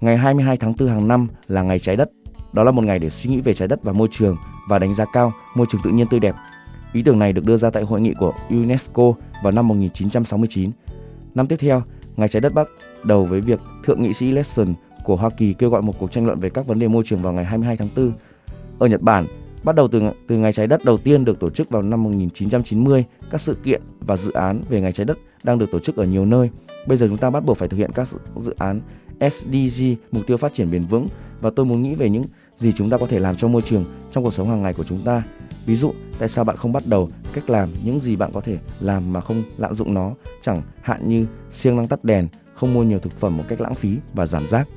Ngày 22 tháng 4 hàng năm là ngày trái đất. Đó là một ngày để suy nghĩ về trái đất và môi trường và đánh giá cao môi trường tự nhiên tươi đẹp. Ý tưởng này được đưa ra tại hội nghị của UNESCO vào năm 1969. Năm tiếp theo, ngày trái đất bắt đầu với việc thượng nghị sĩ Lesson của Hoa Kỳ kêu gọi một cuộc tranh luận về các vấn đề môi trường vào ngày 22 tháng 4. Ở Nhật Bản, bắt đầu từ từ ngày trái đất đầu tiên được tổ chức vào năm 1990, các sự kiện và dự án về ngày trái đất đang được tổ chức ở nhiều nơi. Bây giờ chúng ta bắt buộc phải thực hiện các dự án SDG, mục tiêu phát triển bền vững và tôi muốn nghĩ về những gì chúng ta có thể làm cho môi trường trong cuộc sống hàng ngày của chúng ta. Ví dụ, tại sao bạn không bắt đầu cách làm những gì bạn có thể làm mà không lạm dụng nó, chẳng hạn như siêng năng tắt đèn, không mua nhiều thực phẩm một cách lãng phí và giảm rác.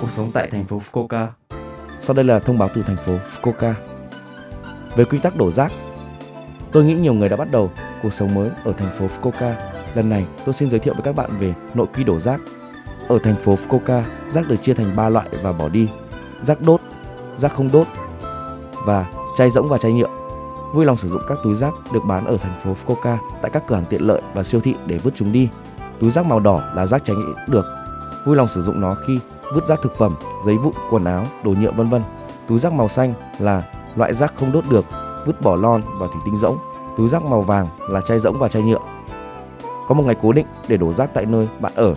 Cuộc sống tại thành phố Fukuoka. Sau đây là thông báo từ thành phố Fukuoka. Về quy tắc đổ rác, tôi nghĩ nhiều người đã bắt đầu cuộc sống mới ở thành phố Fukuoka Lần này tôi xin giới thiệu với các bạn về nội quy đổ rác. Ở thành phố Fukuoka, rác được chia thành 3 loại và bỏ đi. Rác đốt, rác không đốt và chai rỗng và chai nhựa. Vui lòng sử dụng các túi rác được bán ở thành phố Fukuoka tại các cửa hàng tiện lợi và siêu thị để vứt chúng đi. Túi rác màu đỏ là rác tránh được. Vui lòng sử dụng nó khi vứt rác thực phẩm, giấy vụn, quần áo, đồ nhựa vân vân. Túi rác màu xanh là loại rác không đốt được, vứt bỏ lon và thủy tinh rỗng. Túi rác màu vàng là chai rỗng và chai nhựa có một ngày cố định để đổ rác tại nơi bạn ở.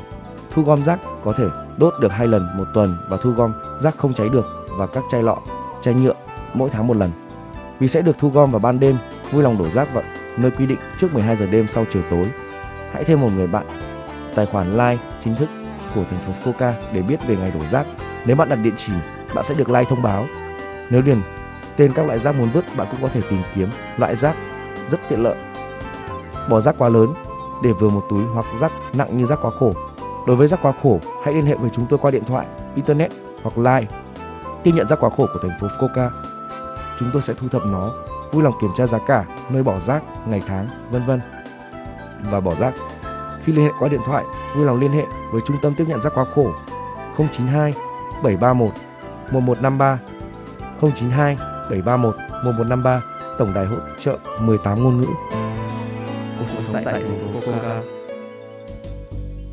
Thu gom rác có thể đốt được hai lần một tuần và thu gom rác không cháy được và các chai lọ, chai nhựa mỗi tháng một lần. Vì sẽ được thu gom vào ban đêm, vui lòng đổ rác vào nơi quy định trước 12 giờ đêm sau chiều tối. Hãy thêm một người bạn tài khoản like chính thức của thành phố Fukuoka để biết về ngày đổ rác. Nếu bạn đặt địa chỉ, bạn sẽ được like thông báo. Nếu điền tên các loại rác muốn vứt, bạn cũng có thể tìm kiếm loại rác rất tiện lợi. Bỏ rác quá lớn để vừa một túi hoặc rác nặng như rác quá khổ. Đối với rác quá khổ, hãy liên hệ với chúng tôi qua điện thoại, internet hoặc line. Tiếp nhận rác quá khổ của thành phố Fukuoka, chúng tôi sẽ thu thập nó, vui lòng kiểm tra giá cả, nơi bỏ rác, ngày tháng, vân vân và bỏ rác. Khi liên hệ qua điện thoại, vui lòng liên hệ với trung tâm tiếp nhận rác quá khổ 092 731 1153 092 731 1153 tổng đài hỗ trợ 18 ngôn ngữ cuộc sống tại thành phố Coca.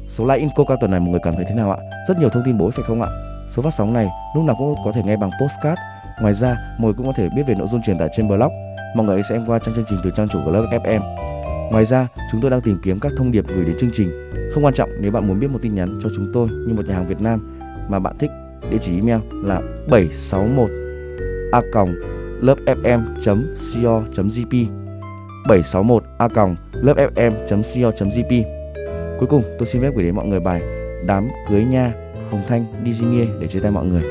Số like Incoca tuần này mọi người cảm thấy thế nào ạ? Rất nhiều thông tin bổ ích phải không ạ? Số phát sóng này lúc nào cũng có thể nghe bằng postcard. Ngoài ra, mọi người cũng có thể biết về nội dung truyền tải trên blog. Mọi người hãy xem qua trang chương trình từ trang chủ của lớp FM. Ngoài ra, chúng tôi đang tìm kiếm các thông điệp gửi đến chương trình. Không quan trọng nếu bạn muốn biết một tin nhắn cho chúng tôi như một nhà hàng Việt Nam mà bạn thích, địa chỉ email là 761 a lớpfm.co.jp 761a.lớpfm.co.jp Cuối cùng, tôi xin phép gửi đến mọi người bài Đám cưới nha, Hồng Thanh Dizimie để chia tay mọi người.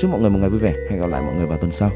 Chúc mọi người một ngày vui vẻ. Hẹn gặp lại mọi người vào tuần sau.